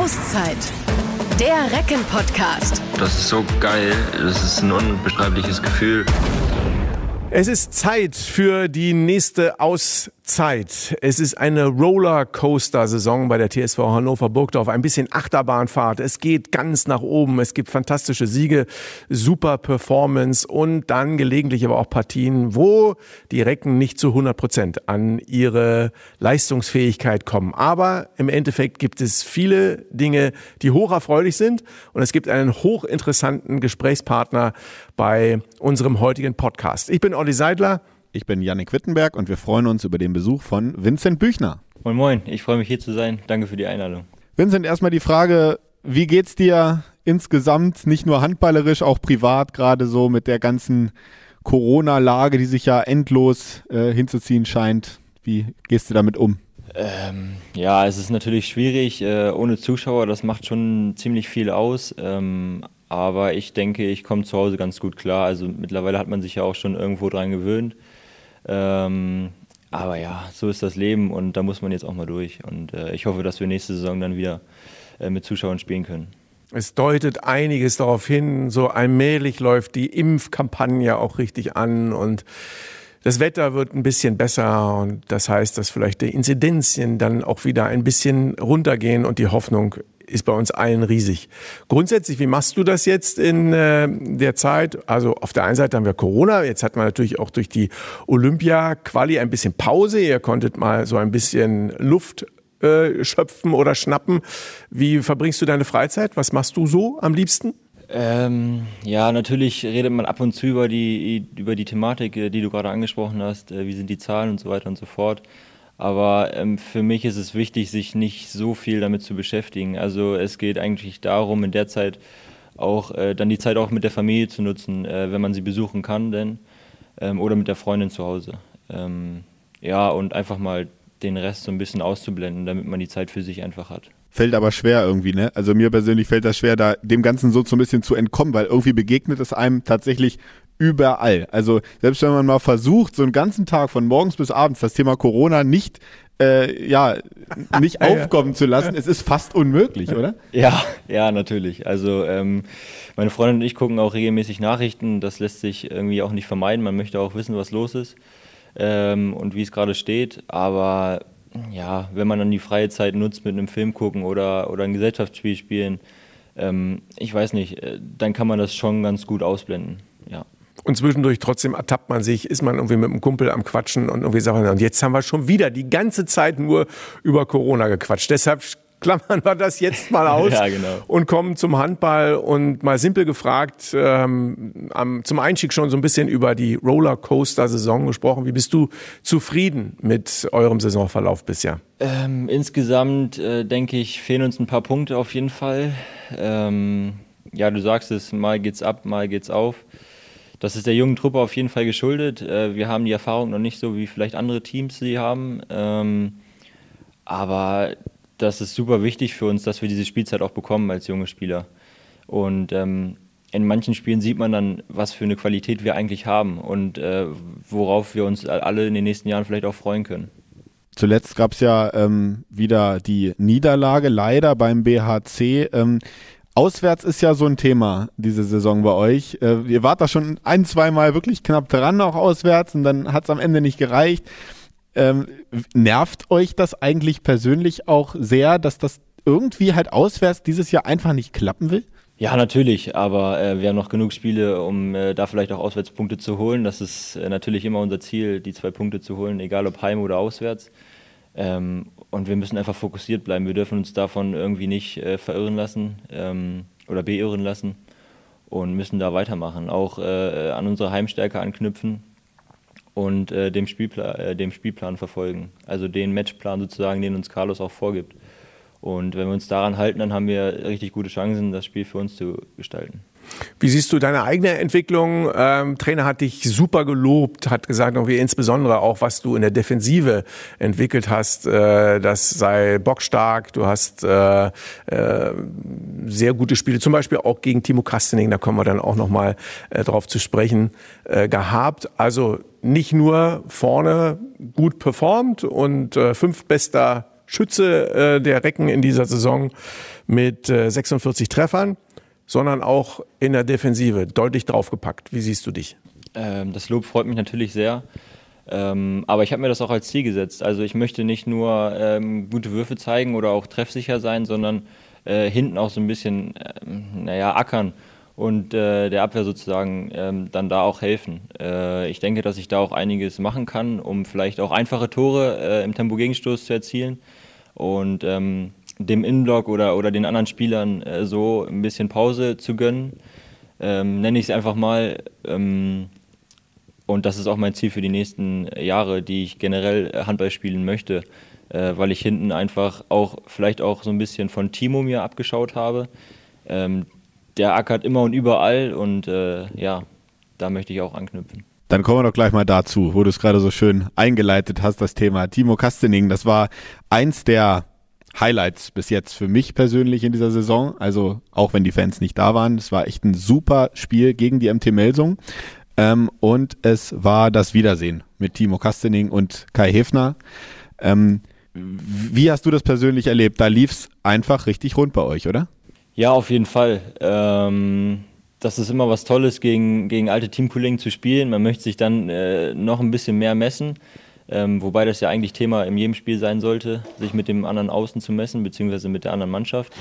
Auszeit. Der Recken-Podcast. Das ist so geil. Das ist ein unbeschreibliches Gefühl. Es ist Zeit für die nächste Auszeit. Es ist eine Rollercoaster-Saison bei der TSV Hannover Burgdorf. Ein bisschen Achterbahnfahrt. Es geht ganz nach oben. Es gibt fantastische Siege, super Performance und dann gelegentlich aber auch Partien, wo die Recken nicht zu 100 Prozent an ihre Leistungsfähigkeit kommen. Aber im Endeffekt gibt es viele Dinge, die hocherfreulich sind und es gibt einen hochinteressanten Gesprächspartner bei unserem heutigen Podcast. Ich bin Olli Seidler. Ich bin Yannick Wittenberg und wir freuen uns über den Besuch von Vincent Büchner. Moin Moin, ich freue mich hier zu sein. Danke für die Einladung. Vincent, erstmal die Frage, wie geht's dir insgesamt, nicht nur handballerisch, auch privat gerade so mit der ganzen Corona-Lage, die sich ja endlos äh, hinzuziehen scheint? Wie gehst du damit um? Ähm, ja, es ist natürlich schwierig äh, ohne Zuschauer. Das macht schon ziemlich viel aus. Ähm, aber ich denke, ich komme zu Hause ganz gut klar. Also mittlerweile hat man sich ja auch schon irgendwo dran gewöhnt. Ähm, aber ja, so ist das Leben und da muss man jetzt auch mal durch. Und äh, ich hoffe, dass wir nächste Saison dann wieder äh, mit Zuschauern spielen können. Es deutet einiges darauf hin, so allmählich läuft die Impfkampagne auch richtig an und das Wetter wird ein bisschen besser und das heißt, dass vielleicht die Inzidenzien dann auch wieder ein bisschen runtergehen und die Hoffnung ist bei uns allen riesig. Grundsätzlich, wie machst du das jetzt in äh, der Zeit? Also auf der einen Seite haben wir Corona, jetzt hat man natürlich auch durch die Olympia-Quali ein bisschen Pause. Ihr konntet mal so ein bisschen Luft äh, schöpfen oder schnappen. Wie verbringst du deine Freizeit? Was machst du so am liebsten? Ähm, ja, natürlich redet man ab und zu über die, über die Thematik, äh, die du gerade angesprochen hast. Äh, wie sind die Zahlen und so weiter und so fort. Aber ähm, für mich ist es wichtig, sich nicht so viel damit zu beschäftigen. Also es geht eigentlich darum, in der Zeit auch äh, dann die Zeit auch mit der Familie zu nutzen, äh, wenn man sie besuchen kann, denn ähm, oder mit der Freundin zu Hause. Ähm, ja, und einfach mal den Rest so ein bisschen auszublenden, damit man die Zeit für sich einfach hat. Fällt aber schwer irgendwie, ne? Also mir persönlich fällt das schwer, da dem Ganzen so, so ein bisschen zu entkommen, weil irgendwie begegnet es einem tatsächlich überall. Also selbst wenn man mal versucht, so einen ganzen Tag von morgens bis abends das Thema Corona nicht äh, ja, nicht aufkommen zu lassen, es ist fast unmöglich, oder? Ja, ja, natürlich. Also ähm, meine Freundin und ich gucken auch regelmäßig Nachrichten. Das lässt sich irgendwie auch nicht vermeiden. Man möchte auch wissen, was los ist ähm, und wie es gerade steht. Aber ja, wenn man dann die freie Zeit nutzt mit einem Film gucken oder, oder ein Gesellschaftsspiel spielen, ähm, ich weiß nicht, äh, dann kann man das schon ganz gut ausblenden. Und zwischendurch trotzdem ertappt man sich, ist man irgendwie mit einem Kumpel am Quatschen und irgendwie sagt man, und jetzt haben wir schon wieder die ganze Zeit nur über Corona gequatscht. Deshalb klammern wir das jetzt mal aus ja, genau. und kommen zum Handball und mal simpel gefragt, ähm, am, zum Einstieg schon so ein bisschen über die Rollercoaster-Saison gesprochen. Wie bist du zufrieden mit eurem Saisonverlauf bisher? Ähm, insgesamt äh, denke ich, fehlen uns ein paar Punkte auf jeden Fall. Ähm, ja, du sagst es, mal geht's ab, mal geht's auf. Das ist der jungen Truppe auf jeden Fall geschuldet. Äh, wir haben die Erfahrung noch nicht so, wie vielleicht andere Teams sie haben. Ähm, aber das ist super wichtig für uns, dass wir diese Spielzeit auch bekommen als junge Spieler. Und ähm, in manchen Spielen sieht man dann, was für eine Qualität wir eigentlich haben und äh, worauf wir uns alle in den nächsten Jahren vielleicht auch freuen können. Zuletzt gab es ja ähm, wieder die Niederlage, leider beim BHC. Ähm, auswärts ist ja so ein Thema diese Saison bei euch. Äh, ihr wart da schon ein, zwei Mal wirklich knapp dran, auch auswärts, und dann hat es am Ende nicht gereicht. Ähm, nervt euch das eigentlich persönlich auch sehr, dass das irgendwie halt auswärts dieses Jahr einfach nicht klappen will? Ja, natürlich, aber äh, wir haben noch genug Spiele, um äh, da vielleicht auch Auswärtspunkte zu holen. Das ist äh, natürlich immer unser Ziel, die zwei Punkte zu holen, egal ob heim oder auswärts. Ähm, und wir müssen einfach fokussiert bleiben. Wir dürfen uns davon irgendwie nicht äh, verirren lassen ähm, oder beirren lassen und müssen da weitermachen. Auch äh, an unsere Heimstärke anknüpfen und äh, dem, Spielpla äh, dem Spielplan verfolgen. Also den Matchplan sozusagen, den uns Carlos auch vorgibt. Und wenn wir uns daran halten, dann haben wir richtig gute Chancen, das Spiel für uns zu gestalten. Wie siehst du deine eigene Entwicklung? Ähm, Trainer hat dich super gelobt, hat gesagt, irgendwie insbesondere auch, was du in der Defensive entwickelt hast, äh, das sei bockstark. Du hast äh, äh, sehr gute Spiele, zum Beispiel auch gegen Timo Kastening, da kommen wir dann auch nochmal äh, drauf zu sprechen, äh, gehabt. Also nicht nur vorne gut performt und äh, fünftbester Schütze äh, der Recken in dieser Saison mit äh, 46 Treffern, sondern auch in der Defensive deutlich draufgepackt. Wie siehst du dich? Ähm, das Lob freut mich natürlich sehr. Ähm, aber ich habe mir das auch als Ziel gesetzt. Also ich möchte nicht nur ähm, gute Würfe zeigen oder auch treffsicher sein, sondern äh, hinten auch so ein bisschen, ähm, naja, ackern und äh, der Abwehr sozusagen ähm, dann da auch helfen. Äh, ich denke, dass ich da auch einiges machen kann, um vielleicht auch einfache Tore äh, im Tempo-Gegenstoß zu erzielen und ähm, dem Innenblock oder, oder den anderen Spielern äh, so ein bisschen Pause zu gönnen. Ähm, nenne ich es einfach mal. Ähm, und das ist auch mein Ziel für die nächsten Jahre, die ich generell Handball spielen möchte, äh, weil ich hinten einfach auch vielleicht auch so ein bisschen von Timo mir abgeschaut habe ähm, der ackert immer und überall und äh, ja, da möchte ich auch anknüpfen. Dann kommen wir doch gleich mal dazu, wo du es gerade so schön eingeleitet hast, das Thema Timo Kastening. Das war eins der Highlights bis jetzt für mich persönlich in dieser Saison. Also auch wenn die Fans nicht da waren, es war echt ein super Spiel gegen die MT Melsung. Ähm, und es war das Wiedersehen mit Timo Kastening und Kai Hefner. Ähm, wie hast du das persönlich erlebt? Da lief es einfach richtig rund bei euch, oder? Ja, auf jeden Fall. Ähm, das ist immer was Tolles, gegen, gegen alte Teamkollegen zu spielen. Man möchte sich dann äh, noch ein bisschen mehr messen. Ähm, wobei das ja eigentlich Thema in jedem Spiel sein sollte, sich mit dem anderen Außen zu messen, beziehungsweise mit der anderen Mannschaft.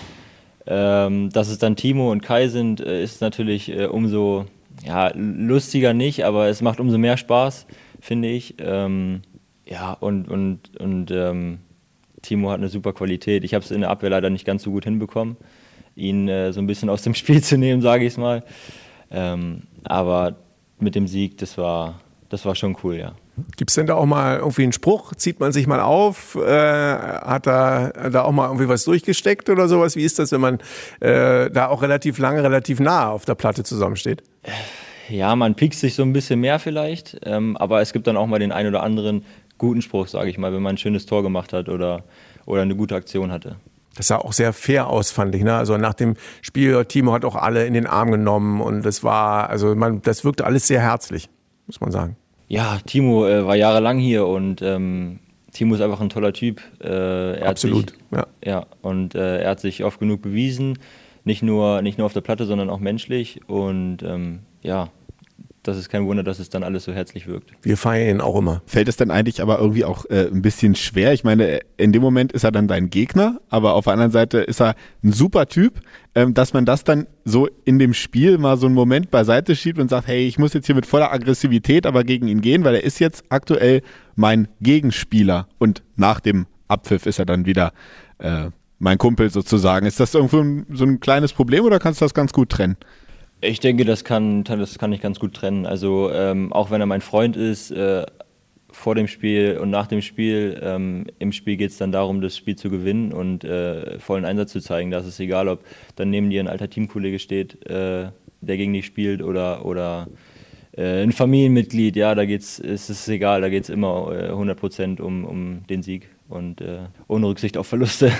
Ähm, dass es dann Timo und Kai sind, äh, ist natürlich äh, umso ja, lustiger nicht, aber es macht umso mehr Spaß, finde ich. Ähm, ja, und, und, und ähm, Timo hat eine super Qualität. Ich habe es in der Abwehr leider nicht ganz so gut hinbekommen ihn äh, so ein bisschen aus dem Spiel zu nehmen, sage ich es mal. Ähm, aber mit dem Sieg, das war, das war schon cool, ja. Gibt es denn da auch mal irgendwie einen Spruch? Zieht man sich mal auf? Äh, hat da, da auch mal irgendwie was durchgesteckt oder sowas? Wie ist das, wenn man äh, da auch relativ lange, relativ nah auf der Platte zusammensteht? Ja, man piekst sich so ein bisschen mehr vielleicht, ähm, aber es gibt dann auch mal den einen oder anderen guten Spruch, sage ich mal, wenn man ein schönes Tor gemacht hat oder, oder eine gute Aktion hatte. Das sah auch sehr fair aus, fand ich. Ne? Also nach dem Spiel, Timo hat auch alle in den Arm genommen und das war, also man, das wirkte alles sehr herzlich, muss man sagen. Ja, Timo äh, war jahrelang hier und ähm, Timo ist einfach ein toller Typ. Äh, Absolut, sich, ja. Ja, und äh, er hat sich oft genug bewiesen, nicht nur, nicht nur auf der Platte, sondern auch menschlich und ähm, ja, das ist kein Wunder, dass es dann alles so herzlich wirkt. Wir feiern ihn auch immer. Fällt es dann eigentlich aber irgendwie auch äh, ein bisschen schwer? Ich meine, in dem Moment ist er dann dein Gegner, aber auf der anderen Seite ist er ein super Typ, ähm, dass man das dann so in dem Spiel mal so einen Moment beiseite schiebt und sagt, hey, ich muss jetzt hier mit voller Aggressivität aber gegen ihn gehen, weil er ist jetzt aktuell mein Gegenspieler und nach dem Abpfiff ist er dann wieder äh, mein Kumpel sozusagen. Ist das irgendwo so ein kleines Problem oder kannst du das ganz gut trennen? Ich denke, das kann, das kann ich ganz gut trennen. Also ähm, auch wenn er mein Freund ist, äh, vor dem Spiel und nach dem Spiel, ähm, im Spiel geht es dann darum, das Spiel zu gewinnen und äh, vollen Einsatz zu zeigen. Da ist egal, ob dann neben dir ein alter Teamkollege steht, äh, der gegen dich spielt oder, oder äh, ein Familienmitglied. Ja, da geht's, ist es egal, da geht es immer 100 äh, Prozent um, um den Sieg und äh, ohne Rücksicht auf Verluste.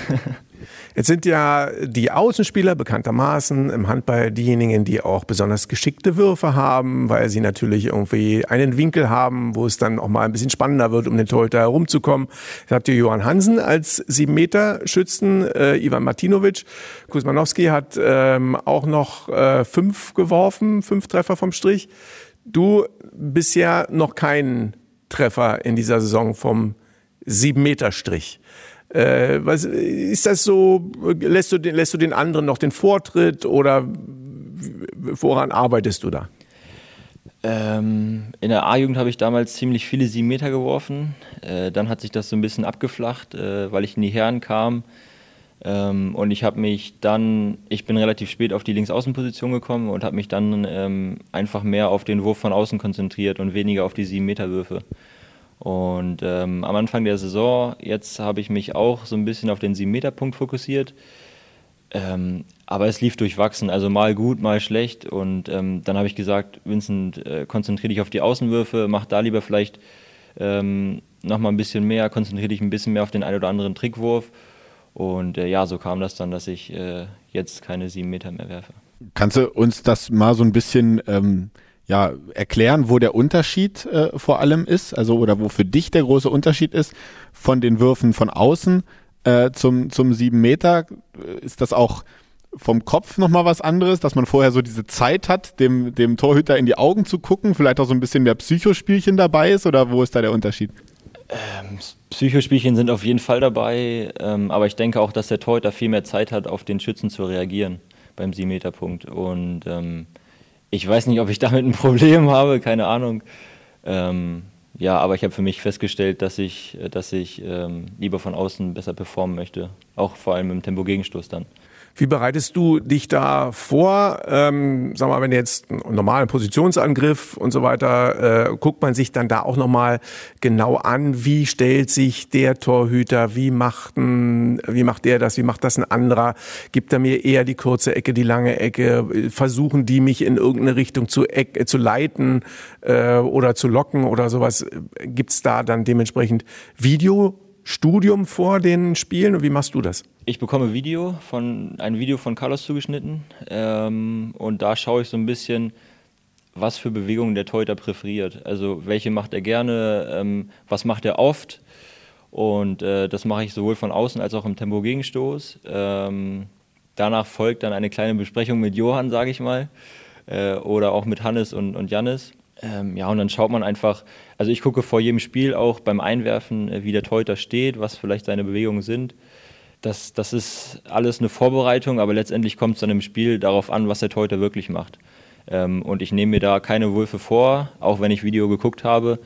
Jetzt sind ja die Außenspieler bekanntermaßen im Handball diejenigen, die auch besonders geschickte Würfe haben, weil sie natürlich irgendwie einen Winkel haben, wo es dann auch mal ein bisschen spannender wird, um den Torhüter herumzukommen. Da habt ihr Johann Hansen als sieben Meter Schützen, äh, Ivan Martinovic. Kuzmanowski hat ähm, auch noch äh, fünf geworfen, fünf Treffer vom Strich. Du bisher noch keinen Treffer in dieser Saison vom sieben Meter Strich. Äh, was, ist das so, lässt du, den, lässt du den anderen noch den Vortritt oder woran arbeitest du da? Ähm, in der A-Jugend habe ich damals ziemlich viele sieben Meter geworfen. Äh, dann hat sich das so ein bisschen abgeflacht, äh, weil ich in die Herren kam. Ähm, und ich habe mich dann, ich bin relativ spät auf die Linksaußenposition gekommen und habe mich dann ähm, einfach mehr auf den Wurf von außen konzentriert und weniger auf die sieben Meter Würfe. Und ähm, am Anfang der Saison, jetzt habe ich mich auch so ein bisschen auf den 7-Meter-Punkt fokussiert. Ähm, aber es lief durchwachsen, also mal gut, mal schlecht. Und ähm, dann habe ich gesagt, Vincent, äh, konzentriere dich auf die Außenwürfe, mach da lieber vielleicht ähm, nochmal ein bisschen mehr, konzentriere dich ein bisschen mehr auf den einen oder anderen Trickwurf. Und äh, ja, so kam das dann, dass ich äh, jetzt keine 7 Meter mehr werfe. Kannst du uns das mal so ein bisschen ähm, ja, erklären, wo der Unterschied äh, vor allem ist, also oder wo für dich der große Unterschied ist von den Würfen von außen äh, zum, zum 7 Meter? Ist das auch vom Kopf nochmal was anderes, dass man vorher so diese Zeit hat, dem, dem Torhüter in die Augen zu gucken, vielleicht auch so ein bisschen mehr Psychospielchen dabei ist oder wo ist da der Unterschied? Ähm, Psychospielchen sind auf jeden Fall dabei, ähm, aber ich denke auch, dass der Torhüter viel mehr Zeit hat, auf den Schützen zu reagieren beim 7-Meter-Punkt. Und ähm, ich weiß nicht, ob ich damit ein Problem habe, keine Ahnung. Ähm, ja, aber ich habe für mich festgestellt, dass ich, dass ich ähm, lieber von außen besser performen möchte, auch vor allem im Tempo-Gegenstoß dann. Wie bereitest du dich da vor? Ähm, sag mal, wenn jetzt einen normalen Positionsangriff und so weiter, äh, guckt man sich dann da auch nochmal genau an, wie stellt sich der Torhüter, wie macht, ein, wie macht der das, wie macht das ein anderer? Gibt er mir eher die kurze Ecke, die lange Ecke? Versuchen die mich in irgendeine Richtung zu, äh, zu leiten äh, oder zu locken oder sowas? Gibt's da dann dementsprechend Video? Studium vor den Spielen und wie machst du das? Ich bekomme Video von, ein Video von Carlos zugeschnitten ähm, und da schaue ich so ein bisschen, was für Bewegungen der Torhüter präferiert. Also welche macht er gerne, ähm, was macht er oft und äh, das mache ich sowohl von außen als auch im Tempo-Gegenstoß. Ähm, danach folgt dann eine kleine Besprechung mit Johann, sage ich mal, äh, oder auch mit Hannes und, und Jannis. Ähm, ja, und dann schaut man einfach, also ich gucke vor jedem Spiel auch beim Einwerfen, äh, wie der Torhüter steht, was vielleicht seine Bewegungen sind. Das, das ist alles eine Vorbereitung, aber letztendlich kommt es dann im Spiel darauf an, was der Torhüter wirklich macht. Ähm, und ich nehme mir da keine Würfe vor, auch wenn ich Video geguckt habe.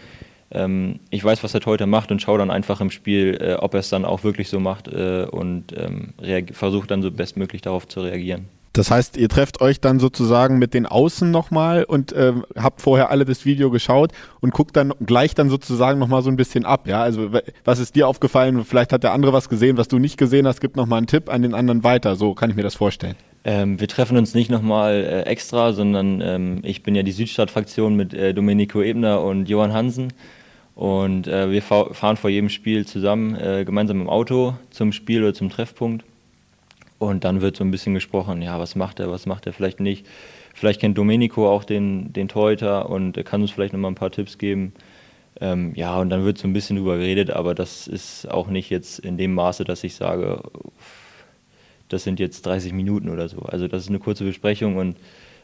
Ähm, ich weiß, was der Torhüter macht und schaue dann einfach im Spiel, äh, ob er es dann auch wirklich so macht äh, und ähm, versuche dann so bestmöglich darauf zu reagieren. Das heißt, ihr trefft euch dann sozusagen mit den Außen nochmal und äh, habt vorher alle das Video geschaut und guckt dann gleich dann sozusagen nochmal so ein bisschen ab. Ja, also was ist dir aufgefallen? Vielleicht hat der andere was gesehen, was du nicht gesehen hast. Gibt nochmal einen Tipp an den anderen weiter. So kann ich mir das vorstellen. Ähm, wir treffen uns nicht nochmal äh, extra, sondern ähm, ich bin ja die Südstadt-Fraktion mit äh, Domenico Ebner und Johann Hansen. Und äh, wir fahren vor jedem Spiel zusammen, äh, gemeinsam im Auto zum Spiel oder zum Treffpunkt. Und dann wird so ein bisschen gesprochen, ja, was macht er, was macht er vielleicht nicht. Vielleicht kennt Domenico auch den, den Torhüter und er kann uns vielleicht nochmal ein paar Tipps geben. Ähm, ja, und dann wird so ein bisschen drüber geredet, aber das ist auch nicht jetzt in dem Maße, dass ich sage, das sind jetzt 30 Minuten oder so. Also das ist eine kurze Besprechung und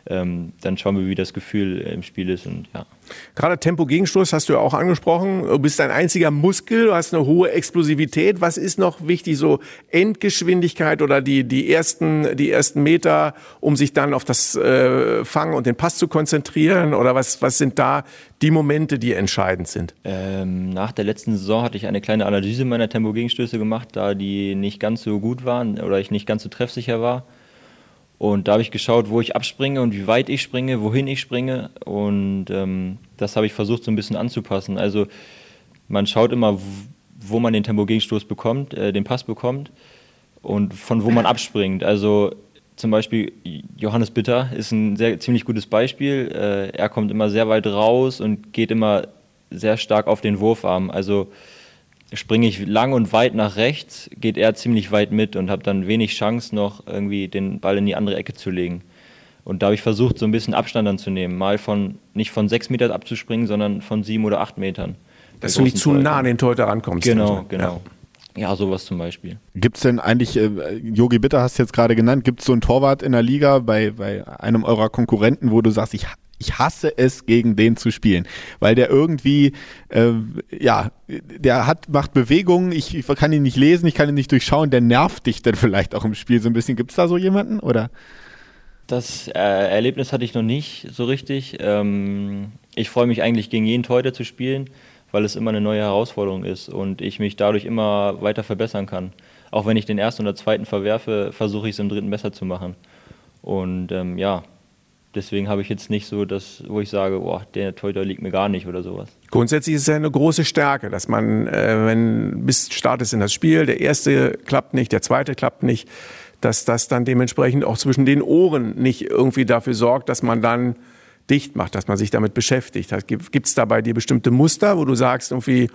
ähm, dann schauen wir, wie das Gefühl im Spiel ist und ja. Gerade Tempo-Gegenstoß hast du ja auch angesprochen. Du bist ein einziger Muskel, du hast eine hohe Explosivität. Was ist noch wichtig? So Endgeschwindigkeit oder die, die, ersten, die ersten Meter, um sich dann auf das äh, Fangen und den Pass zu konzentrieren? Oder was, was sind da die Momente, die entscheidend sind? Ähm, nach der letzten Saison hatte ich eine kleine Analyse meiner Tempo-Gegenstöße gemacht, da die nicht ganz so gut waren oder ich nicht ganz so treffsicher war. Und da habe ich geschaut, wo ich abspringe und wie weit ich springe, wohin ich springe. Und ähm, das habe ich versucht so ein bisschen anzupassen. Also man schaut immer, wo man den Tempo-Gegenstoß bekommt, äh, den Pass bekommt und von wo man abspringt. Also zum Beispiel Johannes Bitter ist ein sehr ziemlich gutes Beispiel. Äh, er kommt immer sehr weit raus und geht immer sehr stark auf den Wurfarm. Also springe ich lang und weit nach rechts, geht er ziemlich weit mit und habe dann wenig Chance noch irgendwie den Ball in die andere Ecke zu legen. Und da habe ich versucht, so ein bisschen Abstand dann zu nehmen. Mal von, nicht von sechs Metern abzuspringen, sondern von sieben oder acht Metern. Dass du nicht zu nah an den Torhüter rankommst. Genau, also. genau. Ja. ja. sowas zum Beispiel. Gibt es denn eigentlich, Yogi äh, Bitter hast du jetzt gerade genannt, gibt es so einen Torwart in der Liga bei, bei einem eurer Konkurrenten, wo du sagst, ich ich hasse es, gegen den zu spielen, weil der irgendwie, äh, ja, der hat, macht Bewegungen, ich, ich, kann ihn nicht lesen, ich kann ihn nicht durchschauen, der nervt dich dann vielleicht auch im Spiel so ein bisschen. Gibt es da so jemanden, oder? Das äh, Erlebnis hatte ich noch nicht so richtig. Ähm, ich freue mich eigentlich, gegen jeden Torhüter zu spielen, weil es immer eine neue Herausforderung ist und ich mich dadurch immer weiter verbessern kann. Auch wenn ich den ersten oder zweiten verwerfe, versuche ich es im dritten besser zu machen. Und ähm, ja, deswegen habe ich jetzt nicht so das, wo ich sage, boah, der Torhüter liegt mir gar nicht oder sowas. Grundsätzlich ist es ja eine große Stärke, dass man, äh, wenn bis Start ist in das Spiel, der erste klappt nicht, der zweite klappt nicht, dass das dann dementsprechend auch zwischen den Ohren nicht irgendwie dafür sorgt, dass man dann dicht macht, dass man sich damit beschäftigt. Gibt es da bei dir bestimmte Muster, wo du sagst, irgendwie,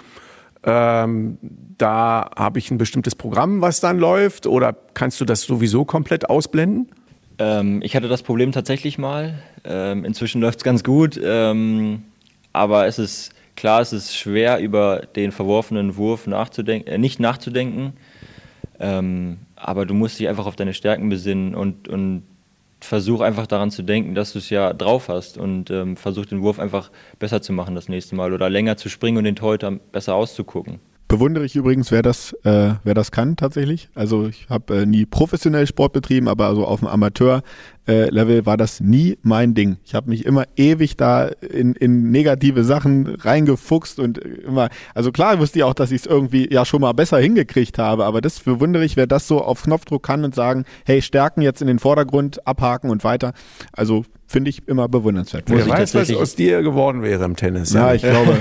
ähm, da habe ich ein bestimmtes Programm, was dann läuft, oder kannst du das sowieso komplett ausblenden? Ähm, ich hatte das Problem tatsächlich mal. Ähm, inzwischen läuft es ganz gut. Ähm, aber es ist klar, es ist schwer, über den verworfenen Wurf nachzudenken, äh, nicht nachzudenken. Ähm, aber du musst dich einfach auf deine Stärken besinnen und, und versuch einfach daran zu denken, dass du es ja drauf hast und ähm, versuch den Wurf einfach besser zu machen das nächste Mal oder länger zu springen und den Torhüter besser auszugucken. Bewundere ich übrigens, wer das, äh, wer das kann tatsächlich. Also ich habe äh, nie professionell Sport betrieben, aber also auf dem Amateur-Level äh, war das nie mein Ding. Ich habe mich immer ewig da in, in negative Sachen reingefuchst und immer, also klar wusste ich auch, dass ich es irgendwie ja schon mal besser hingekriegt habe, aber das bewundere ich, wer das so auf Knopfdruck kann und sagen, hey, Stärken jetzt in den Vordergrund, abhaken und weiter. Also finde ich immer bewundernswert. Wer weiß, was aus dir geworden wäre im Tennis. Ja, ich glaube,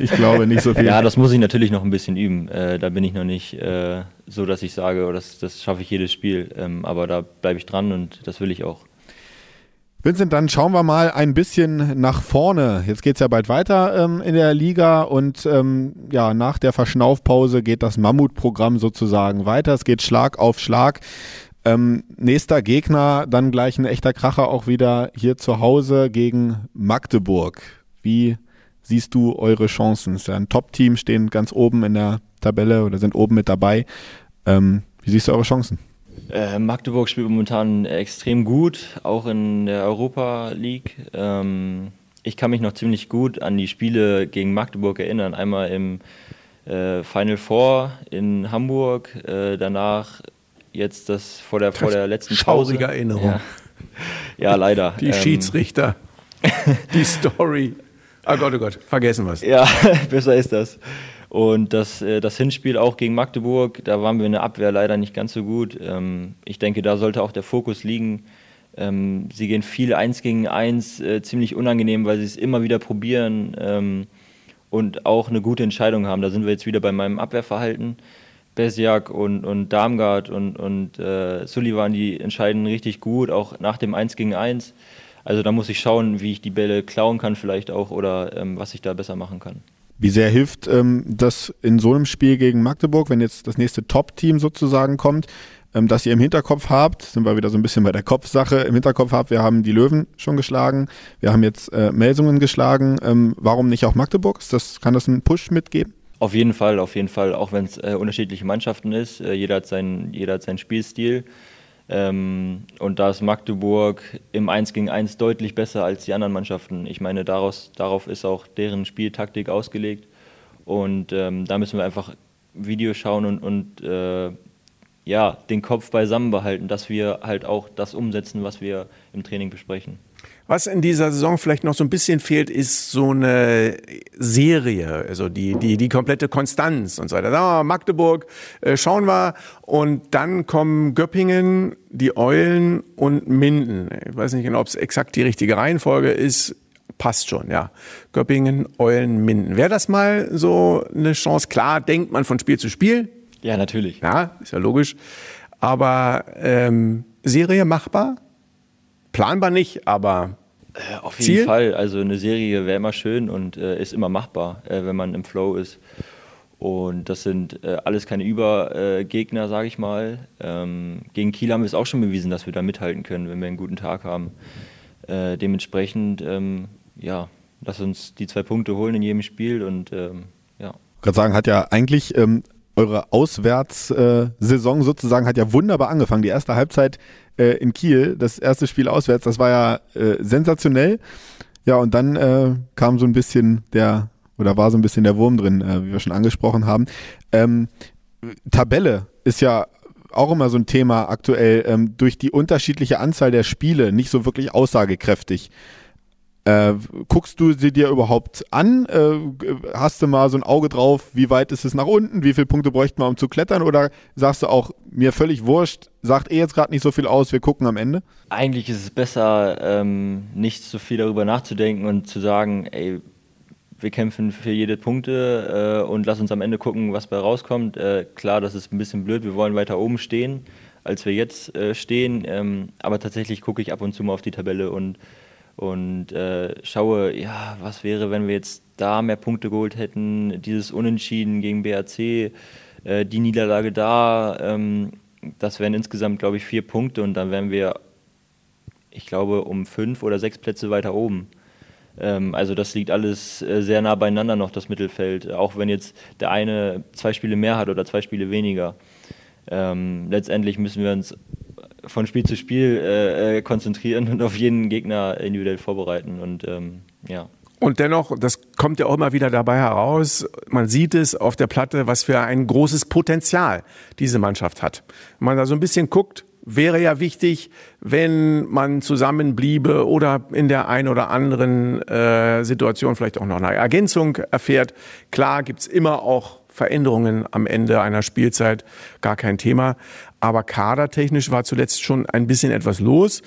ich glaube nicht so viel. Ja, das muss ich natürlich noch ein bisschen üben. Äh, da bin ich noch nicht äh, so, dass ich sage, oh, das, das schaffe ich jedes Spiel. Ähm, aber da bleibe ich dran und das will ich auch. Vincent, dann schauen wir mal ein bisschen nach vorne. Jetzt geht es ja bald weiter ähm, in der Liga und ähm, ja, nach der Verschnaufpause geht das Mammutprogramm sozusagen weiter. Es geht Schlag auf Schlag. Ähm, nächster Gegner, dann gleich ein echter Kracher auch wieder hier zu Hause gegen Magdeburg. Wie siehst du eure Chancen? Es ist ja ein Top-Team, stehen ganz oben in der Tabelle oder sind oben mit dabei. Ähm, wie siehst du eure Chancen? Äh, Magdeburg spielt momentan extrem gut, auch in der Europa League. Ähm, ich kann mich noch ziemlich gut an die Spiele gegen Magdeburg erinnern. Einmal im äh, Final Four in Hamburg, äh, danach jetzt das vor der, vor der letzten Pause. Erinnerung. Ja. ja, leider. Die ähm, Schiedsrichter, die Story. Oh Gott, oh Gott, vergessen wir es. Ja, besser ist das. Und das, äh, das Hinspiel auch gegen Magdeburg, da waren wir in der Abwehr leider nicht ganz so gut. Ähm, ich denke, da sollte auch der Fokus liegen. Ähm, sie gehen viel eins gegen eins, äh, ziemlich unangenehm, weil sie es immer wieder probieren und auch eine gute Entscheidung haben. Da sind wir jetzt wieder bei meinem Abwehrverhalten. Besiak und, und Darmgard und, und äh, Sullivan, die entscheiden richtig gut, auch nach dem 1 gegen 1. Also da muss ich schauen, wie ich die Bälle klauen kann vielleicht auch oder ähm, was ich da besser machen kann. Wie sehr hilft ähm, das in so einem Spiel gegen Magdeburg, wenn jetzt das nächste Top-Team sozusagen kommt, ähm, dass ihr im Hinterkopf habt, sind wir wieder so ein bisschen bei der Kopfsache, im Hinterkopf habt, wir haben die Löwen schon geschlagen, wir haben jetzt äh, Melsungen geschlagen, ähm, warum nicht auch Magdeburg? Das, kann das einen Push mitgeben? Auf jeden Fall, auf jeden Fall, auch wenn es äh, unterschiedliche Mannschaften ist. Äh, jeder, hat sein, jeder hat seinen Spielstil. Ähm, und da ist Magdeburg im 1 gegen 1 deutlich besser als die anderen Mannschaften. Ich meine, daraus, darauf ist auch deren Spieltaktik ausgelegt. Und ähm, da müssen wir einfach Videos schauen und, und äh, ja, den Kopf beisammen behalten, dass wir halt auch das umsetzen, was wir im Training besprechen. Was in dieser Saison vielleicht noch so ein bisschen fehlt, ist so eine Serie, also die, die, die komplette Konstanz und so weiter. Sagen wir mal, Magdeburg äh, schauen wir und dann kommen Göppingen, die Eulen und Minden. Ich weiß nicht genau, ob es exakt die richtige Reihenfolge ist. Passt schon, ja. Göppingen, Eulen, Minden. Wäre das mal so eine Chance? Klar, denkt man von Spiel zu Spiel. Ja, natürlich. Ja, ist ja logisch. Aber ähm, Serie machbar? Planbar nicht, aber äh, auf jeden Ziel? Fall. Also eine Serie wäre immer schön und äh, ist immer machbar, äh, wenn man im Flow ist. Und das sind äh, alles keine Übergegner, sage ich mal. Ähm, gegen Kiel haben wir es auch schon bewiesen, dass wir da mithalten können, wenn wir einen guten Tag haben. Äh, dementsprechend, ähm, ja, lass uns die zwei Punkte holen in jedem Spiel und ähm, ja. Ich kann sagen, hat ja eigentlich ähm, eure Auswärtssaison sozusagen hat ja wunderbar angefangen. Die erste Halbzeit äh, in Kiel, das erste Spiel auswärts, das war ja äh, sensationell. Ja, und dann äh, kam so ein bisschen der, oder war so ein bisschen der Wurm drin, äh, wie wir schon angesprochen haben. Ähm, Tabelle ist ja auch immer so ein Thema aktuell, ähm, durch die unterschiedliche Anzahl der Spiele nicht so wirklich aussagekräftig. Äh, guckst du sie dir überhaupt an? Äh, hast du mal so ein Auge drauf, wie weit ist es nach unten? Wie viele Punkte bräuchten wir, um zu klettern? Oder sagst du auch, mir völlig wurscht, sagt eh jetzt gerade nicht so viel aus, wir gucken am Ende? Eigentlich ist es besser, ähm, nicht so viel darüber nachzudenken und zu sagen, ey, wir kämpfen für jede Punkte äh, und lass uns am Ende gucken, was bei rauskommt. Äh, klar, das ist ein bisschen blöd, wir wollen weiter oben stehen, als wir jetzt äh, stehen. Ähm, aber tatsächlich gucke ich ab und zu mal auf die Tabelle und und äh, schaue, ja, was wäre, wenn wir jetzt da mehr Punkte geholt hätten, dieses Unentschieden gegen BAC, äh, die Niederlage da, ähm, das wären insgesamt, glaube ich, vier Punkte und dann wären wir, ich glaube, um fünf oder sechs Plätze weiter oben. Ähm, also das liegt alles äh, sehr nah beieinander noch, das Mittelfeld, auch wenn jetzt der eine zwei Spiele mehr hat oder zwei Spiele weniger. ähm, letztendlich müssen wir uns von Spiel zu Spiel äh, äh, konzentrieren und auf jeden Gegner individuell vorbereiten. Und ähm, ja. Und dennoch, das kommt ja auch immer wieder dabei heraus, man sieht es auf der Platte, was für ein großes Potenzial diese Mannschaft hat. Wenn man da so ein bisschen guckt, wäre ja wichtig, wenn man zusammenbliebe oder in der einen oder anderen äh, Situation vielleicht auch noch eine Ergänzung erfährt. Klar gibt's immer auch Veränderungen am Ende einer Spielzeit, gar kein Thema. Aber kadertechnisch war zuletzt schon ein bisschen etwas los.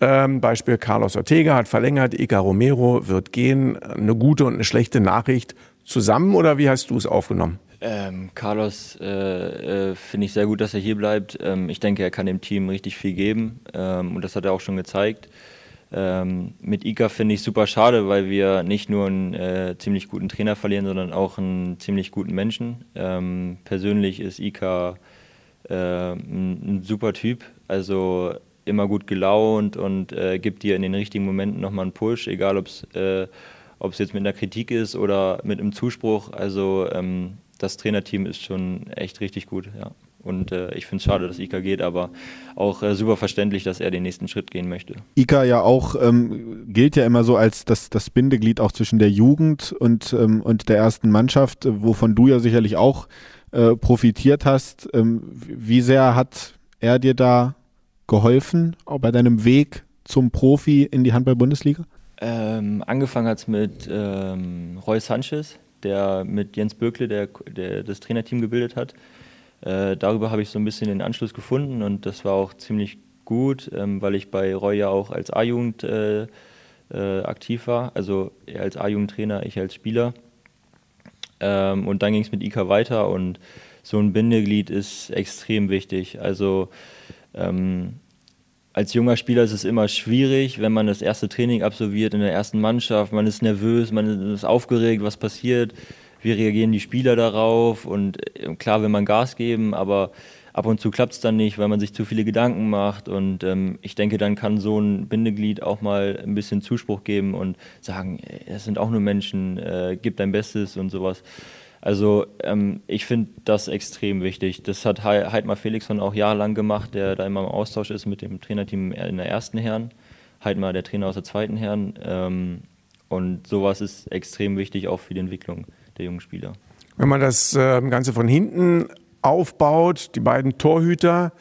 Ähm, Beispiel Carlos Ortega hat verlängert, Ica Romero wird gehen. Eine gute und eine schlechte Nachricht zusammen oder wie hast du es aufgenommen? Ähm, Carlos äh, äh, finde ich sehr gut, dass er hier bleibt. Ähm, ich denke, er kann dem Team richtig viel geben ähm, und das hat er auch schon gezeigt. Ähm, mit Ika finde ich super schade, weil wir nicht nur einen äh, ziemlich guten Trainer verlieren, sondern auch einen ziemlich guten Menschen. Persönlich ist äh, ein, ein, super Typ, also immer gut gelaunt und äh, gibt dir in den richtigen Momenten nochmal einen Push, egal ob es äh, jetzt mit einer Kritik ist oder mit einem Zuspruch. Also ähm, das Trainerteam ist schon echt richtig gut, ja. Und äh, ich finde es schade, dass Ika geht, aber auch äh, super verständlich, dass er den nächsten Schritt gehen möchte. Ika ja auch ähm, gilt ja immer so als das, das Bindeglied auch zwischen der Jugend und, ähm, und der ersten Mannschaft, wovon du ja sicherlich auch äh, profitiert hast. Ähm, wie sehr hat er dir da geholfen, auch bei deinem Weg zum Profi in die Handball-Bundesliga? Ähm, angefangen hat es mit ähm, Roy Sanchez, der mit Jens Bökle der, der das Trainerteam gebildet hat. Äh, darüber habe ich so ein bisschen den Anschluss gefunden und das war auch ziemlich gut, ähm, weil ich bei Roy ja auch als A-Jugend äh, äh, aktiv war, also er als A-Jugendtrainer, ich als Spieler. Ähm, und dann ging es mit Ika weiter und so ein Bindeglied ist extrem wichtig. Also ähm, als junger Spieler ist es immer schwierig, wenn man das erste Training absolviert in der ersten Mannschaft. Man ist nervös, man ist aufgeregt, was passiert, wie reagieren die Spieler darauf. Und äh, klar will man Gas geben, aber ab und zu klappt es dann nicht, weil man sich zu viele Gedanken macht. Und ähm, ich denke, dann kann so ein Bindeglied auch mal ein bisschen Zuspruch geben und sagen, es sind auch nur Menschen, äh, gib dein Bestes und sowas. Also ähm, ich finde das extrem wichtig. Das hat Heidmar Felixson auch jahrelang gemacht, der da immer im Austausch ist mit dem Trainerteam in der ersten Herren. Heidmar der Trainer aus der zweiten Herren. Ähm, und sowas ist extrem wichtig auch für die Entwicklung der jungen Spieler. Wenn man das äh, Ganze von hinten aufbaut, die beiden Torhüter,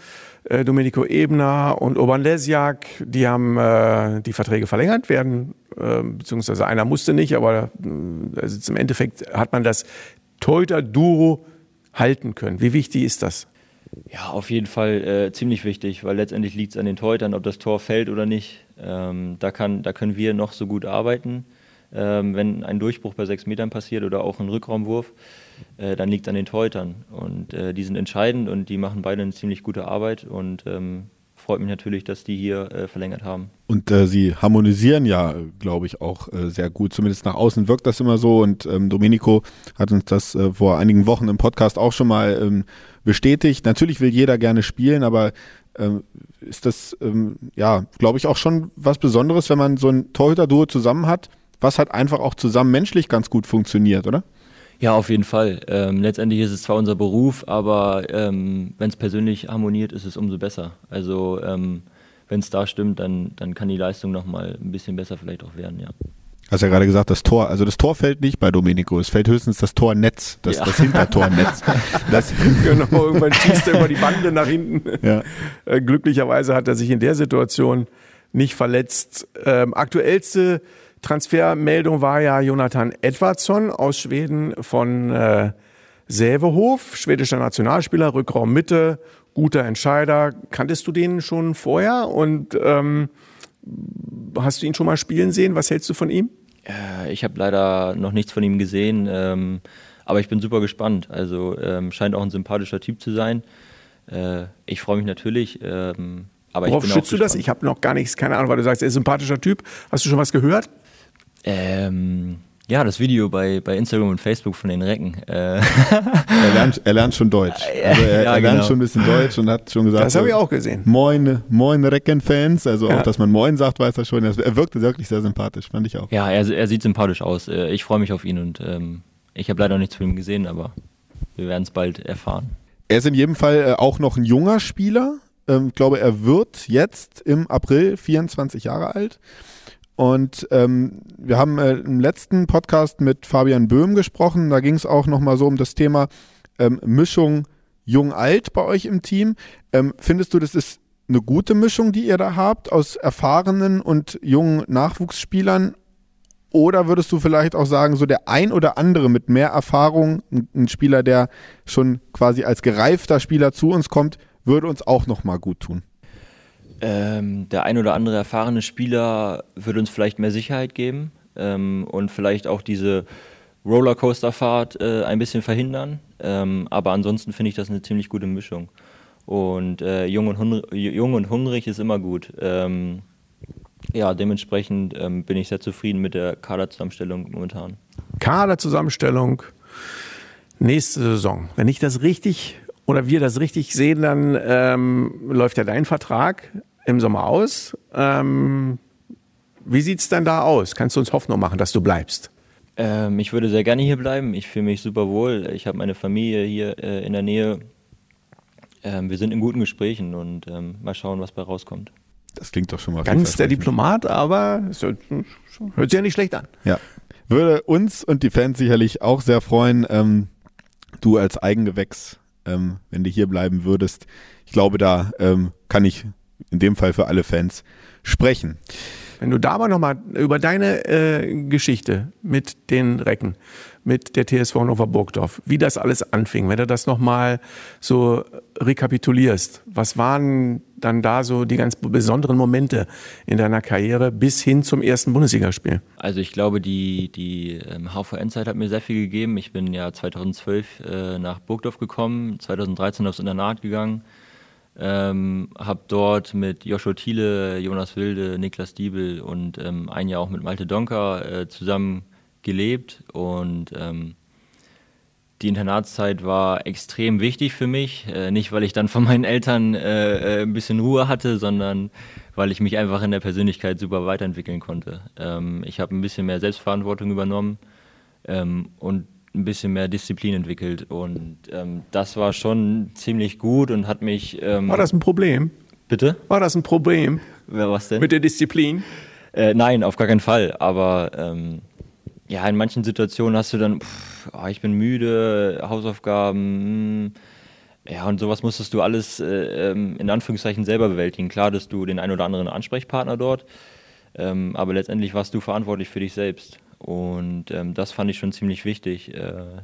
äh, Domenico Ebner und Oban Lesjak, die haben äh, die Verträge verlängert werden, äh, beziehungsweise einer musste nicht, aber äh, also im Endeffekt hat man das Torhüter-Duo halten können. Wie wichtig ist das? Ja, auf jeden Fall äh, ziemlich wichtig, weil letztendlich liegt es an den Torhütern, ob das Tor fällt oder nicht. Ähm, da, kann, da können wir noch so gut arbeiten. Ähm, wenn ein Durchbruch bei sechs Metern passiert oder auch ein Rückraumwurf, äh, dann liegt es an den Torhütern. Und äh, die sind entscheidend und die machen beide eine ziemlich gute Arbeit. Und ähm, freut mich natürlich, dass die hier äh, verlängert haben. Und äh, sie harmonisieren ja, glaube ich, auch äh, sehr gut. Zumindest nach außen wirkt das immer so. Und ähm, Domenico hat uns das äh, vor einigen Wochen im Podcast auch schon mal ähm, bestätigt. Natürlich will jeder gerne spielen, aber ähm, ist das, ähm, ja, glaube ich, auch schon was Besonderes, wenn man so ein Torhüter-Duo zusammen hat, was halt einfach auch zusammen menschlich ganz gut funktioniert, oder? Ja, auf jeden Fall. Ähm, letztendlich ist es zwar unser Beruf, aber ähm, wenn es persönlich harmoniert, ist es umso besser. Also ähm, wenn es da stimmt, dann, dann kann die Leistung nochmal ein bisschen besser vielleicht auch werden, ja. Hast ja gerade gesagt, das Tor, also das Tor fällt nicht bei Domenico, es fällt höchstens das Tornetz, das, ja. das Hintertornetz. Das, genau, irgendwann schießt er über die Bande nach hinten. Ja. Äh, glücklicherweise hat er sich in der Situation nicht verletzt. Ähm, aktuellste Transfermeldung war ja Jonathan Edvardsson aus Schweden von äh, Sävehof, schwedischer Nationalspieler, Rückraum Mitte, guter Entscheider. Kanntest du den schon vorher und ähm, hast du ihn schon mal spielen sehen? Was hältst du von ihm? Äh, ich habe leider noch nichts von ihm gesehen, ähm, aber ich bin super gespannt. Also ähm, scheint auch ein sympathischer Typ zu sein. Äh, ich freue mich natürlich. Ähm, aber Worauf schützt du das? Ich habe noch gar nichts, keine Ahnung, weil du sagst, er ist ein sympathischer Typ. Hast du schon was gehört? Ähm, ja, das Video bei, bei Instagram und Facebook von den Recken. Äh. er, lernt, er lernt schon Deutsch. Also er, ja, er lernt genau. schon ein bisschen Deutsch und hat schon gesagt. Das habe ich auch gesehen. Moin, moin Recken-Fans. Also ja. auch, dass man Moin sagt, weiß er schon. Er wirkte wirklich sehr sympathisch, fand ich auch. Ja, er, er sieht sympathisch aus. Äh, ich freue mich auf ihn und ähm, ich habe leider nichts von ihm gesehen, aber wir werden es bald erfahren. Er ist in jedem Fall äh, auch noch ein junger Spieler. Ähm, ich glaube, er wird jetzt im April 24 Jahre alt. Und ähm, wir haben äh, im letzten Podcast mit Fabian Böhm gesprochen. Da ging es auch nochmal so um das Thema ähm, Mischung jung-alt bei euch im Team. Ähm, findest du, das ist eine gute Mischung, die ihr da habt aus erfahrenen und jungen Nachwuchsspielern? Oder würdest du vielleicht auch sagen, so der ein oder andere mit mehr Erfahrung, ein Spieler, der schon quasi als gereifter Spieler zu uns kommt, würde uns auch nochmal gut tun? Ähm, der ein oder andere erfahrene Spieler würde uns vielleicht mehr Sicherheit geben ähm, und vielleicht auch diese Rollercoaster-Fahrt äh, ein bisschen verhindern. Ähm, aber ansonsten finde ich das eine ziemlich gute Mischung. Und äh, jung, und jung, und hungrig ist immer gut. Ähm, ja, dementsprechend ähm, bin ich sehr zufrieden mit der Kaderzusammenstellung momentan. Kaderzusammenstellung nächste Saison. Wenn ich das richtig oder wir das richtig sehen, dann ähm, läuft ja dein Vertrag im Sommer aus. Ähm, wie sieht es denn da aus? Kannst du uns Hoffnung machen, dass du bleibst? Ähm, ich würde sehr gerne hier bleiben. Ich fühle mich super wohl. Ich habe meine Familie hier äh, in der Nähe. Ähm, wir sind in guten Gesprächen und ähm, mal schauen, was bei rauskommt. Das klingt doch schon mal Ganz der Diplomat, aber es hört, hört sich ja nicht schlecht an. Ja. Würde uns und die Fans sicherlich auch sehr freuen, ähm, du als Eigengewächs, ähm, wenn du hier bleiben würdest. Ich glaube, da ähm, kann ich in dem Fall für alle Fans sprechen. Wenn du da aber nochmal über deine äh, Geschichte mit den Recken, mit der TSV Hannover Burgdorf, wie das alles anfing, wenn du das nochmal so rekapitulierst, was waren dann da so die ganz besonderen Momente in deiner Karriere bis hin zum ersten Bundesligaspiel? Also ich glaube, die, die ähm, HVN-Zeit hat mir sehr viel gegeben. Ich bin ja 2012 äh, nach Burgdorf gekommen, 2013 aufs Internat gegangen, ähm, habe dort mit Joshua Thiele, Jonas Wilde, Niklas Diebel und ähm, ein Jahr auch mit Malte Donker äh, zusammen gelebt und ähm, die Internatszeit war extrem wichtig für mich. Äh, nicht, weil ich dann von meinen Eltern äh, äh, ein bisschen Ruhe hatte, sondern weil ich mich einfach in der Persönlichkeit super weiterentwickeln konnte. Ähm, ich habe ein bisschen mehr Selbstverantwortung übernommen ähm, und ein bisschen mehr Disziplin entwickelt. Und ähm, das war schon ziemlich gut und hat mich. Ähm, war das ein Problem? Bitte? War das ein Problem? Ja, was denn? Mit der Disziplin? Äh, nein, auf gar keinen Fall. Aber ähm, ja, in manchen Situationen hast du dann, pff, oh, ich bin müde, Hausaufgaben. Mh, hm. ja, und sowas musstest du alles äh, ähm, in Anführungszeichen selber bewältigen. Klar, dass du den einen oder anderen Ansprechpartner dort, ähm, aber letztendlich warst du verantwortlich für dich selbst. Und ähm, das fand ich schon ziemlich wichtig. Äh,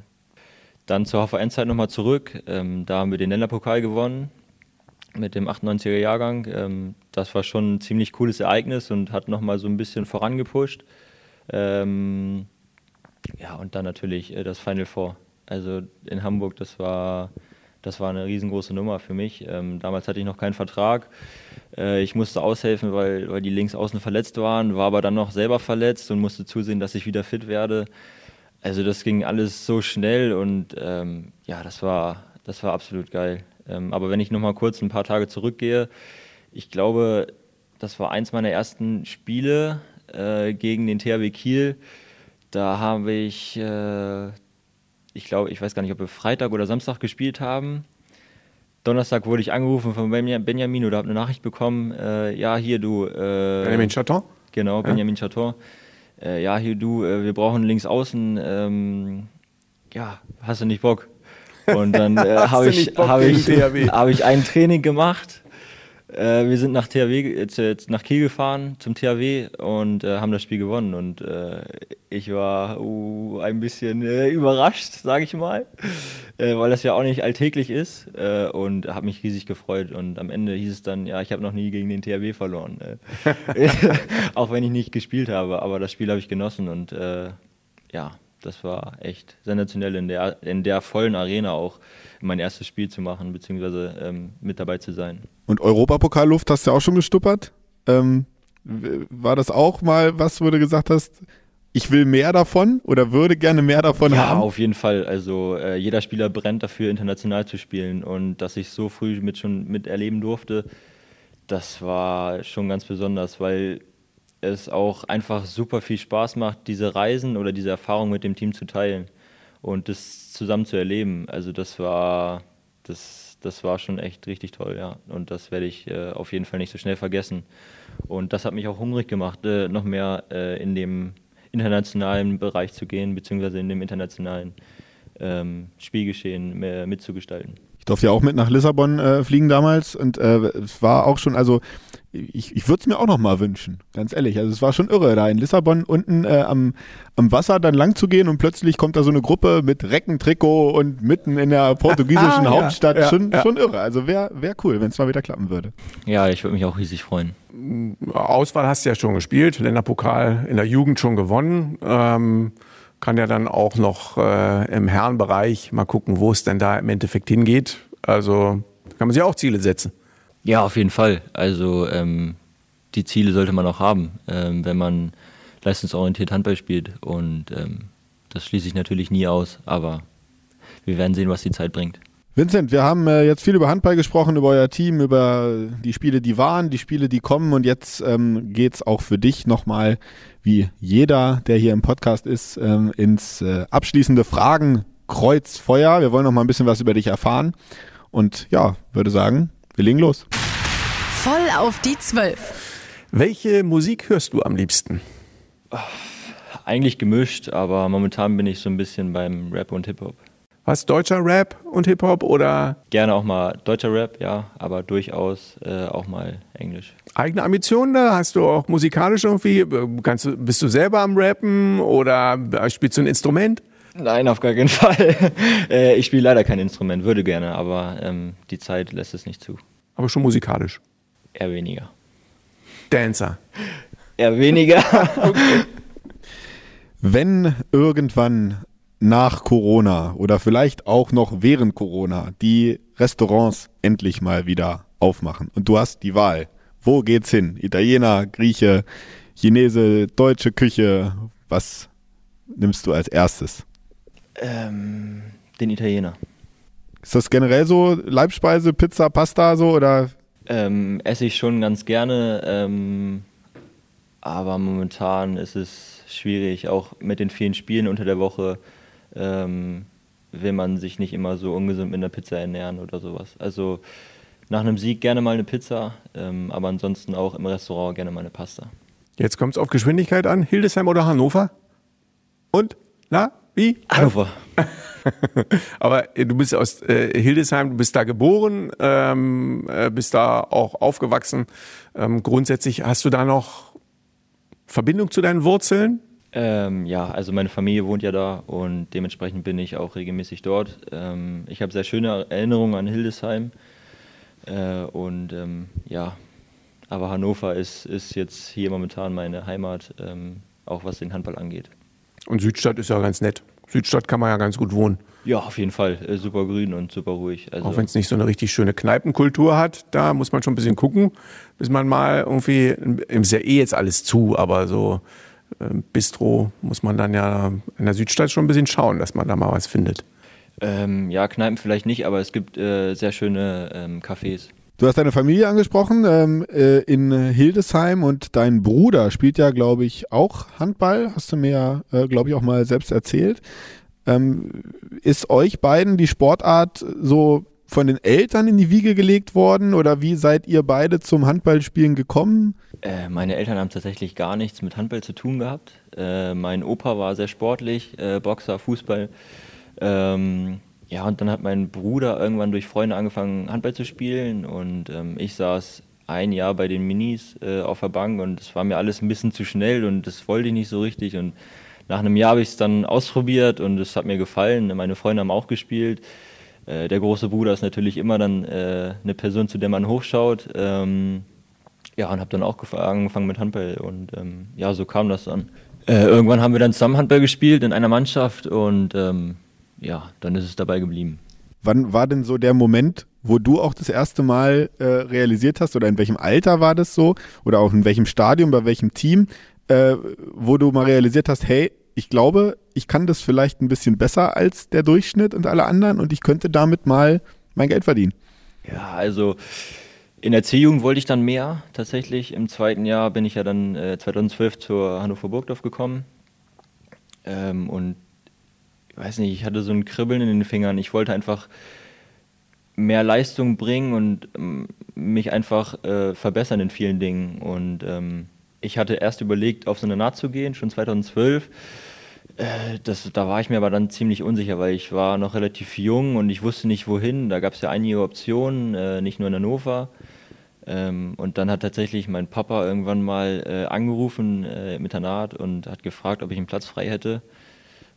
dann zur HVN-Zeit nochmal zurück. Ähm, da haben wir den Länderpokal gewonnen mit dem 98er Jahrgang. Ähm, das war schon ein ziemlich cooles Ereignis und hat nochmal so ein bisschen vorangepusht. Ähm, ja, und dann natürlich äh, das Final Four. Also in Hamburg, das war, das war eine riesengroße Nummer für mich. Ähm, damals hatte ich noch keinen Vertrag. Äh, ich musste aushelfen, weil, weil die Linksaußen verletzt waren, war aber dann noch selber verletzt und musste zusehen, dass ich wieder fit werde. Also das ging alles so schnell und ähm, ja, das war, das war absolut geil. Ähm, aber wenn ich noch mal kurz ein paar Tage zurückgehe, ich glaube, das war eins meiner ersten Spiele äh, gegen den THW Kiel. Da habe ich, äh, ich glaube, ich weiß gar nicht, ob wir Freitag oder Samstag gespielt haben. Donnerstag wurde ich angerufen von Benjamin oder habe eine Nachricht bekommen. Äh, ja, hier du. Äh, Benjamin Chaton? Genau, Benjamin ja. Chaton. Äh, ja, hier du, äh, wir brauchen links außen. Ähm, ja, hast du nicht Bock? Und dann äh, habe ich, hab ich, hab ich ein Training gemacht äh, wir sind nach THW, äh, nach Kiel gefahren zum THW und äh, haben das Spiel gewonnen. Und äh, ich war uh, ein bisschen äh, überrascht, sage ich mal, äh, weil das ja auch nicht alltäglich ist und habe mich riesig gefreut. Und am Ende hieß es dann, ja, ich habe noch nie gegen den THW verloren, auch wenn ich nicht gespielt habe. Aber das Spiel habe ich genossen und ja, das war echt sensationell in der, in der vollen Arena auch mein erstes Spiel zu machen, beziehungsweise ähm, mit dabei zu sein. Und Europapokalluft hast du auch schon gestuppert? Ähm, war das auch mal was, wo du gesagt hast, ich will mehr davon oder würde gerne mehr davon ja, haben? Ja, auf jeden Fall. Also äh, jeder Spieler brennt dafür, international zu spielen und dass ich so früh mit schon miterleben durfte, das war schon ganz besonders, weil es auch einfach super viel Spaß macht, diese Reisen oder diese Erfahrung mit dem Team zu teilen und das zusammen zu erleben. Also das war, das, das war schon echt richtig toll, ja. Und das werde ich äh, auf jeden Fall nicht so schnell vergessen. Und das hat mich auch hungrig gemacht, äh, noch mehr äh, in dem internationalen Bereich zu gehen, beziehungsweise in dem internationalen ähm, Spielgeschehen mitzugestalten. Ich durfte ja auch mit nach Lissabon äh, fliegen damals und äh, es war auch schon, also ich, ich würde es mir auch noch mal wünschen, ganz ehrlich. Also es war schon irre, da in Lissabon unten äh, am, am Wasser dann lang zu gehen und plötzlich kommt da so eine Gruppe mit Reckentrikot und mitten in der portugiesischen ah, Hauptstadt. Ja, schon, ja. schon irre. Also wäre wär cool, wenn es mal wieder klappen würde. Ja, ich würde mich auch riesig freuen. Auswahl hast du ja schon gespielt, Länderpokal in der Jugend schon gewonnen. Ähm, kann ja dann auch noch äh, im Herrenbereich mal gucken, wo es denn da im Endeffekt hingeht. Also kann man sich auch Ziele setzen. Ja, auf jeden Fall. Also ähm, die Ziele sollte man auch haben, ähm, wenn man leistungsorientiert Handball spielt. Und ähm, das schließe ich natürlich nie aus, aber wir werden sehen, was die Zeit bringt. Vincent, wir haben äh, jetzt viel über Handball gesprochen, über euer Team, über die Spiele, die waren, die Spiele, die kommen. Und jetzt ähm, geht es auch für dich nochmal, wie jeder, der hier im Podcast ist, ähm, ins äh, abschließende Fragen Kreuzfeuer. Wir wollen noch mal ein bisschen was über dich erfahren. Und ja, würde sagen, wir legen los. Voll auf die Zwölf. Welche Musik hörst du am liebsten? Eigentlich gemischt, aber momentan bin ich so ein bisschen beim Rap und Hip-Hop. Was, deutscher Rap und Hip-Hop oder? Gerne auch mal deutscher Rap, ja, aber durchaus äh, auch mal Englisch. Eigene Ambitionen da? Hast du auch musikalisch irgendwie? Kannst du, bist du selber am Rappen oder spielst du ein Instrument? Nein, auf gar keinen Fall. Äh, ich spiele leider kein Instrument, würde gerne, aber ähm, die Zeit lässt es nicht zu. Aber schon musikalisch? Eher weniger. Dancer? Eher weniger. okay. Wenn irgendwann nach Corona oder vielleicht auch noch während Corona die Restaurants endlich mal wieder aufmachen und du hast die Wahl, wo geht's hin? Italiener, Grieche, Chinese, deutsche Küche, was nimmst du als erstes? Ähm, den Italiener. Ist das generell so Leibspeise, Pizza, Pasta so oder? Ähm, esse ich schon ganz gerne, ähm, aber momentan ist es schwierig, auch mit den vielen Spielen unter der Woche ähm, will man sich nicht immer so ungesund mit einer Pizza ernähren oder sowas. Also nach einem Sieg gerne mal eine Pizza, ähm, aber ansonsten auch im Restaurant gerne mal eine Pasta. Jetzt kommt es auf Geschwindigkeit an. Hildesheim oder Hannover? Und? Na, wie? Hannover. Aber äh, du bist aus äh, Hildesheim, du bist da geboren, ähm, äh, bist da auch aufgewachsen. Ähm, grundsätzlich hast du da noch Verbindung zu deinen Wurzeln? Ähm, ja, also meine Familie wohnt ja da und dementsprechend bin ich auch regelmäßig dort. Ähm, ich habe sehr schöne Erinnerungen an Hildesheim äh, und ähm, ja, aber Hannover ist, ist jetzt hier momentan meine Heimat, ähm, auch was den Handball angeht. Und Südstadt ist ja ganz nett. Südstadt kann man ja ganz gut wohnen. Ja, auf jeden Fall. Äh, super grün und super ruhig. Also Auch wenn es nicht so eine richtig schöne Kneipenkultur hat, da muss man schon ein bisschen gucken, bis man mal irgendwie, ist ja eh jetzt alles zu, aber so Bistro muss man dann ja in der Südstadt schon ein bisschen schauen, dass man da mal was findet. Ähm, ja, Kneipen vielleicht nicht, aber es gibt äh, sehr schöne ähm, Cafés. Du hast deine Familie angesprochen ähm, äh, in Hildesheim und dein Bruder spielt ja, glaube ich, auch Handball. Hast du mir, äh, glaube ich, auch mal selbst erzählt. Ähm, ist euch beiden die Sportart so von den Eltern in die Wiege gelegt worden oder wie seid ihr beide zum Handballspielen gekommen? Äh, meine Eltern haben tatsächlich gar nichts mit Handball zu tun gehabt. Äh, mein Opa war sehr sportlich, äh, Boxer, Fußball. Ähm, ja, und dann hat mein Bruder irgendwann durch Freunde angefangen, Handball zu spielen und ähm, ich saß ein Jahr bei den Minis äh, auf der Bank und es war mir alles ein bisschen zu schnell und das wollte ich nicht so richtig und nach einem Jahr habe ich es dann ausprobiert und es hat mir gefallen. Meine Freunde haben auch gespielt. Äh, der große Bruder ist natürlich immer dann äh, eine Person, zu der man hochschaut. Ähm, ja, und habe dann auch angefangen mit Handball und ähm, ja, so kam das dann. Äh, irgendwann haben wir dann zusammen Handball gespielt in einer Mannschaft und ähm, ja, dann ist es dabei geblieben. Wann war denn so der Moment, wo du auch das erste Mal äh, realisiert hast oder in welchem Alter war das so oder auch in welchem Stadium, bei welchem Team, äh, wo du mal realisiert hast, hey, ich glaube, ich kann das vielleicht ein bisschen besser als der Durchschnitt und alle anderen und ich könnte damit mal mein Geld verdienen? Ja, also in der C-Jugend wollte ich dann mehr. Tatsächlich im zweiten Jahr bin ich ja dann äh, 2012 zur Hannover Burgdorf gekommen ähm, und ich weiß nicht, ich hatte so ein Kribbeln in den Fingern. Ich wollte einfach mehr Leistung bringen und ähm, mich einfach äh, verbessern in vielen Dingen. Und ähm, ich hatte erst überlegt, auf so eine Naht zu gehen, schon 2012. Äh, das, da war ich mir aber dann ziemlich unsicher, weil ich war noch relativ jung und ich wusste nicht wohin. Da gab es ja einige Optionen, äh, nicht nur in Hannover. Ähm, und dann hat tatsächlich mein Papa irgendwann mal äh, angerufen äh, mit der Naht und hat gefragt, ob ich einen Platz frei hätte,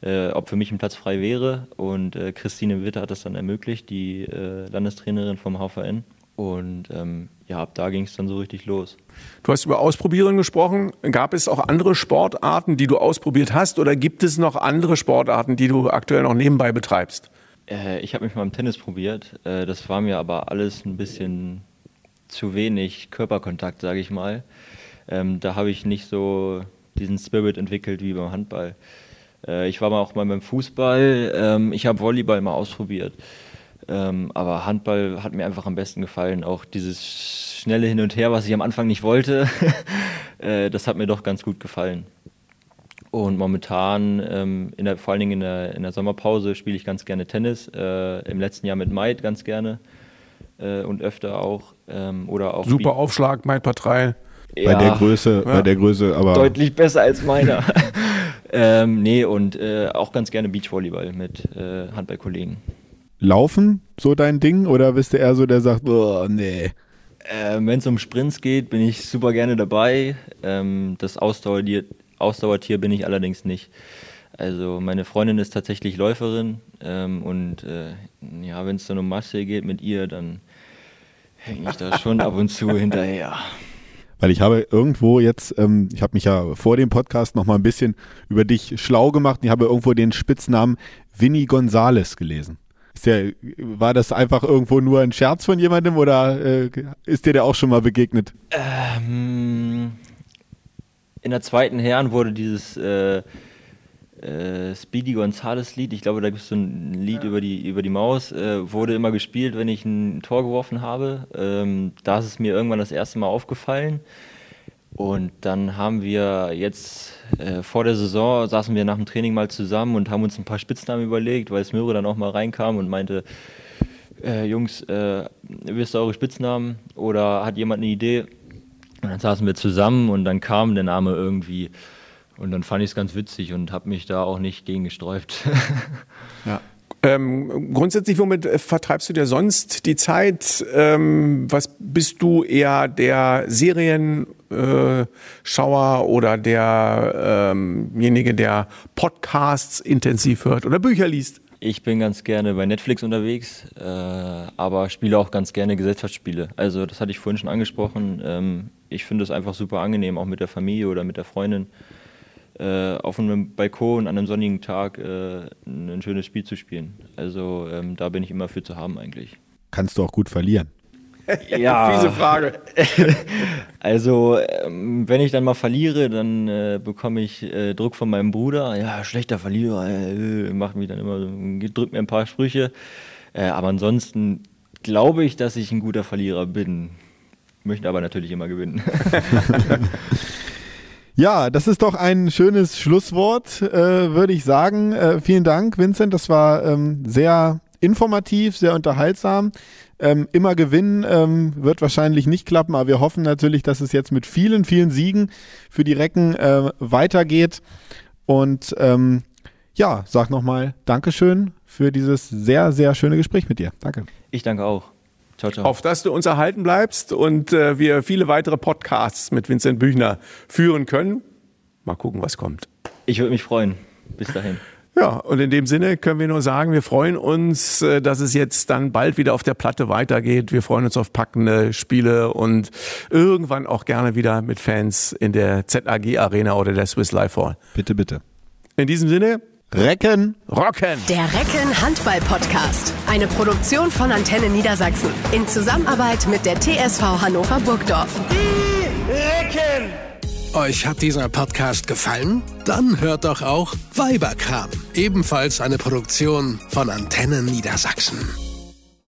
äh, ob für mich ein Platz frei wäre. Und äh, Christine Witte hat das dann ermöglicht, die Landestrainerin vom HVN. Und ähm, ja, ab da ging es dann so richtig los. Du hast über Ausprobieren gesprochen. Gab es auch andere Sportarten, die du ausprobiert hast, oder gibt es noch andere Sportarten, die du aktuell noch nebenbei betreibst? Äh, ich habe mich mal im Tennis probiert. Äh, das war mir aber alles ein bisschen zu wenig Körperkontakt, sage ich mal. Ähm, da habe ich nicht so diesen Spirit entwickelt wie beim Handball. Äh, ich war mal auch mal beim Fußball. Ähm, ich habe Volleyball mal ausprobiert. Ähm, aber Handball hat mir einfach am besten gefallen. Auch dieses schnelle Hin und Her, was ich am Anfang nicht wollte, äh, das hat mir doch ganz gut gefallen. Und momentan, ähm, in der, vor allen Dingen in der, in der Sommerpause, spiele ich ganz gerne Tennis. Äh, Im letzten Jahr mit Maid ganz gerne äh, und öfter auch. Ähm, oder auch Super Aufschlag, Maid Partei. Ja, bei der Größe, ja. bei der Größe, aber deutlich besser als meiner. ähm, nee, und äh, auch ganz gerne Beachvolleyball mit äh, Handballkollegen. Laufen so dein Ding oder bist du eher so, der sagt, oh, nee? Äh, Wenn es um Sprints geht, bin ich super gerne dabei. Ähm, das Ausdauertier, Ausdauertier bin ich allerdings nicht. Also meine Freundin ist tatsächlich Läuferin ähm, und äh, ja, wenn es dann um Masse geht mit ihr, dann hänge ich da schon ab und zu hinterher. Weil ich habe irgendwo jetzt, ähm, ich habe mich ja vor dem Podcast noch mal ein bisschen über dich schlau gemacht. Ich habe irgendwo den Spitznamen Vinny Gonzales gelesen. Der, war das einfach irgendwo nur ein Scherz von jemandem oder äh, ist dir der auch schon mal begegnet? Ähm, in der zweiten Herren wurde dieses äh, äh, Speedy Gonzales Lied, ich glaube, da gibt es so ein Lied ja. über, die, über die Maus, äh, wurde immer gespielt, wenn ich ein Tor geworfen habe. Ähm, da ist es mir irgendwann das erste Mal aufgefallen. Und dann haben wir jetzt äh, vor der Saison saßen wir nach dem Training mal zusammen und haben uns ein paar Spitznamen überlegt, weil Smöre dann auch mal reinkam und meinte, äh, Jungs, äh, wisst ihr eure Spitznamen oder hat jemand eine Idee? Und dann saßen wir zusammen und dann kam der Name irgendwie. Und dann fand ich es ganz witzig und habe mich da auch nicht gegen gesträubt. ja. Ähm, grundsätzlich, womit vertreibst du dir sonst die Zeit? Ähm, was bist du eher der Serienschauer äh, oder derjenige, ähm der Podcasts intensiv hört oder Bücher liest? Ich bin ganz gerne bei Netflix unterwegs, äh, aber spiele auch ganz gerne Gesellschaftsspiele. Also das hatte ich vorhin schon angesprochen. Ähm, ich finde es einfach super angenehm, auch mit der Familie oder mit der Freundin äh, auf einem Balkon an einem sonnigen Tag äh, ein schönes Spiel zu spielen. Also ähm, da bin ich immer für zu haben eigentlich. Kannst du auch gut verlieren? ja. Fiese Frage. also, ähm, wenn ich dann mal verliere, dann äh, bekomme ich äh, Druck von meinem Bruder. Ja, schlechter Verlierer, äh, macht mich dann immer, drückt mir ein paar Sprüche. Äh, aber ansonsten glaube ich, dass ich ein guter Verlierer bin. Möchte aber natürlich immer gewinnen. Ja, das ist doch ein schönes Schlusswort, äh, würde ich sagen. Äh, vielen Dank, Vincent. Das war ähm, sehr informativ, sehr unterhaltsam. Ähm, immer gewinnen ähm, wird wahrscheinlich nicht klappen, aber wir hoffen natürlich, dass es jetzt mit vielen, vielen Siegen für die Recken äh, weitergeht. Und ähm, ja, sag nochmal Dankeschön für dieses sehr, sehr schöne Gespräch mit dir. Danke. Ich danke auch. Ciao, ciao. Auf dass du uns erhalten bleibst und äh, wir viele weitere Podcasts mit Vincent Büchner führen können. Mal gucken, was kommt. Ich würde mich freuen. Bis dahin. Ja, und in dem Sinne können wir nur sagen, wir freuen uns, äh, dass es jetzt dann bald wieder auf der Platte weitergeht. Wir freuen uns auf packende Spiele und irgendwann auch gerne wieder mit Fans in der ZAG Arena oder der Swiss Life Hall. Bitte, bitte. In diesem Sinne, Recken Rocken. Der Recken Handball Podcast. Eine Produktion von Antenne Niedersachsen. In Zusammenarbeit mit der TSV Hannover Burgdorf. Die Recken. Euch hat dieser Podcast gefallen? Dann hört doch auch Weiberkram. Ebenfalls eine Produktion von Antenne Niedersachsen.